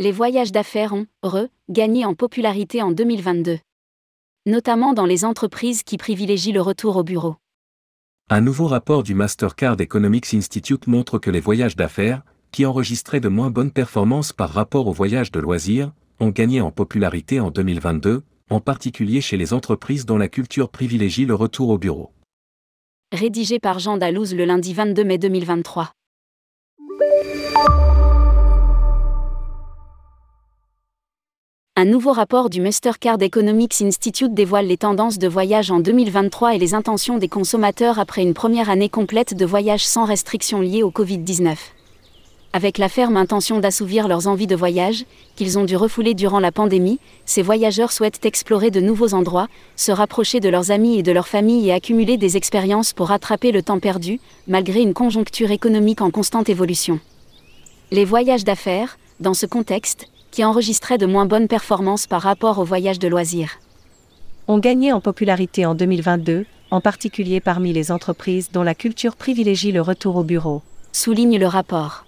Les voyages d'affaires ont, re, gagné en popularité en 2022. Notamment dans les entreprises qui privilégient le retour au bureau. Un nouveau rapport du Mastercard Economics Institute montre que les voyages d'affaires, qui enregistraient de moins bonnes performances par rapport aux voyages de loisirs, ont gagné en popularité en 2022, en particulier chez les entreprises dont la culture privilégie le retour au bureau. Rédigé par Jean Dalouse le lundi 22 mai 2023. Un nouveau rapport du Mastercard Economics Institute dévoile les tendances de voyage en 2023 et les intentions des consommateurs après une première année complète de voyage sans restrictions liées au Covid-19 avec la ferme intention d'assouvir leurs envies de voyage, qu'ils ont dû refouler durant la pandémie, ces voyageurs souhaitent explorer de nouveaux endroits, se rapprocher de leurs amis et de leur famille et accumuler des expériences pour rattraper le temps perdu, malgré une conjoncture économique en constante évolution. Les voyages d'affaires, dans ce contexte, qui enregistraient de moins bonnes performances par rapport aux voyages de loisirs. Ont gagné en popularité en 2022, en particulier parmi les entreprises dont la culture privilégie le retour au bureau. Souligne le rapport.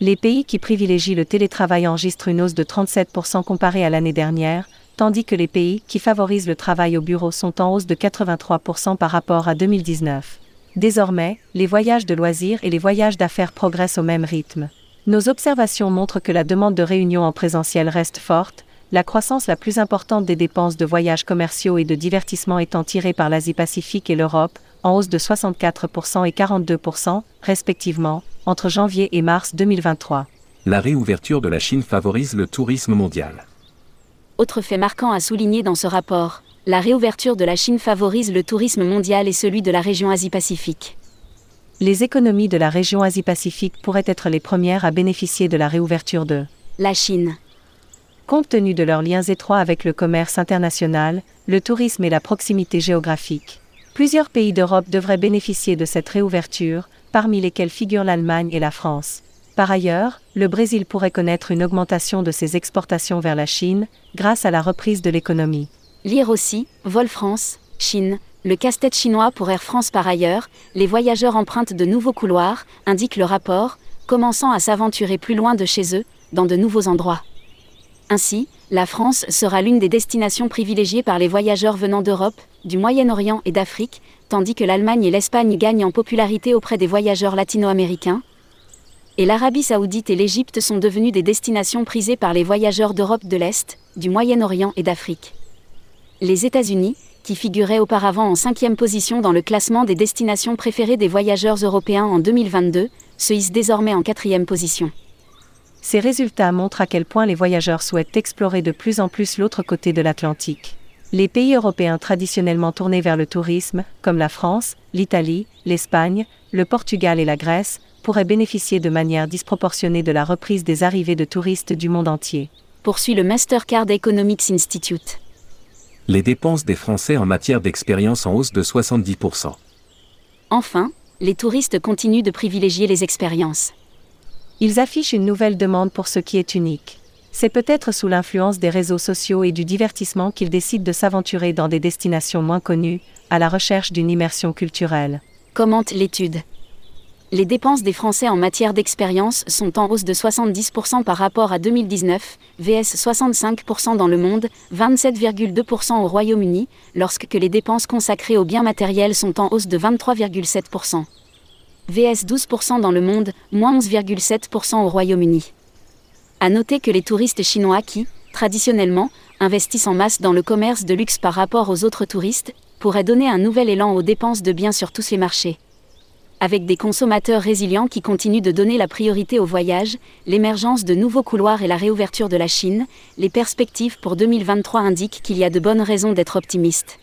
Les pays qui privilégient le télétravail enregistrent une hausse de 37% comparée à l'année dernière, tandis que les pays qui favorisent le travail au bureau sont en hausse de 83% par rapport à 2019. Désormais, les voyages de loisirs et les voyages d'affaires progressent au même rythme. Nos observations montrent que la demande de réunions en présentiel reste forte, la croissance la plus importante des dépenses de voyages commerciaux et de divertissement étant tirée par l'Asie-Pacifique et l'Europe, en hausse de 64% et 42%, respectivement, entre janvier et mars 2023. La réouverture de la Chine favorise le tourisme mondial. Autre fait marquant à souligner dans ce rapport, la réouverture de la Chine favorise le tourisme mondial et celui de la région Asie-Pacifique. Les économies de la région Asie-Pacifique pourraient être les premières à bénéficier de la réouverture de la Chine. Compte tenu de leurs liens étroits avec le commerce international, le tourisme et la proximité géographique. Plusieurs pays d'Europe devraient bénéficier de cette réouverture, parmi lesquels figurent l'Allemagne et la France. Par ailleurs, le Brésil pourrait connaître une augmentation de ses exportations vers la Chine, grâce à la reprise de l'économie. Lire aussi, Vol France, Chine, le casse-tête chinois pour Air France par ailleurs, les voyageurs empruntent de nouveaux couloirs, indique le rapport, commençant à s'aventurer plus loin de chez eux, dans de nouveaux endroits. Ainsi, la France sera l'une des destinations privilégiées par les voyageurs venant d'Europe, du Moyen-Orient et d'Afrique, tandis que l'Allemagne et l'Espagne gagnent en popularité auprès des voyageurs latino-américains. Et l'Arabie saoudite et l'Égypte sont devenues des destinations prisées par les voyageurs d'Europe de l'Est, du Moyen-Orient et d'Afrique. Les États-Unis, qui figuraient auparavant en cinquième position dans le classement des destinations préférées des voyageurs européens en 2022, se hissent désormais en quatrième position. Ces résultats montrent à quel point les voyageurs souhaitent explorer de plus en plus l'autre côté de l'Atlantique. Les pays européens traditionnellement tournés vers le tourisme, comme la France, l'Italie, l'Espagne, le Portugal et la Grèce, pourraient bénéficier de manière disproportionnée de la reprise des arrivées de touristes du monde entier. Poursuit le Mastercard Economics Institute. Les dépenses des Français en matière d'expérience en hausse de 70%. Enfin, les touristes continuent de privilégier les expériences. Ils affichent une nouvelle demande pour ce qui est unique. C'est peut-être sous l'influence des réseaux sociaux et du divertissement qu'ils décident de s'aventurer dans des destinations moins connues, à la recherche d'une immersion culturelle. Commente l'étude. Les dépenses des Français en matière d'expérience sont en hausse de 70% par rapport à 2019, vs 65% dans le monde, 27,2% au Royaume-Uni, lorsque les dépenses consacrées aux biens matériels sont en hausse de 23,7%. VS 12% dans le monde, moins 11,7% au Royaume-Uni. À noter que les touristes chinois qui, traditionnellement, investissent en masse dans le commerce de luxe par rapport aux autres touristes, pourraient donner un nouvel élan aux dépenses de biens sur tous les marchés. Avec des consommateurs résilients qui continuent de donner la priorité au voyage, l'émergence de nouveaux couloirs et la réouverture de la Chine, les perspectives pour 2023 indiquent qu'il y a de bonnes raisons d'être optimiste.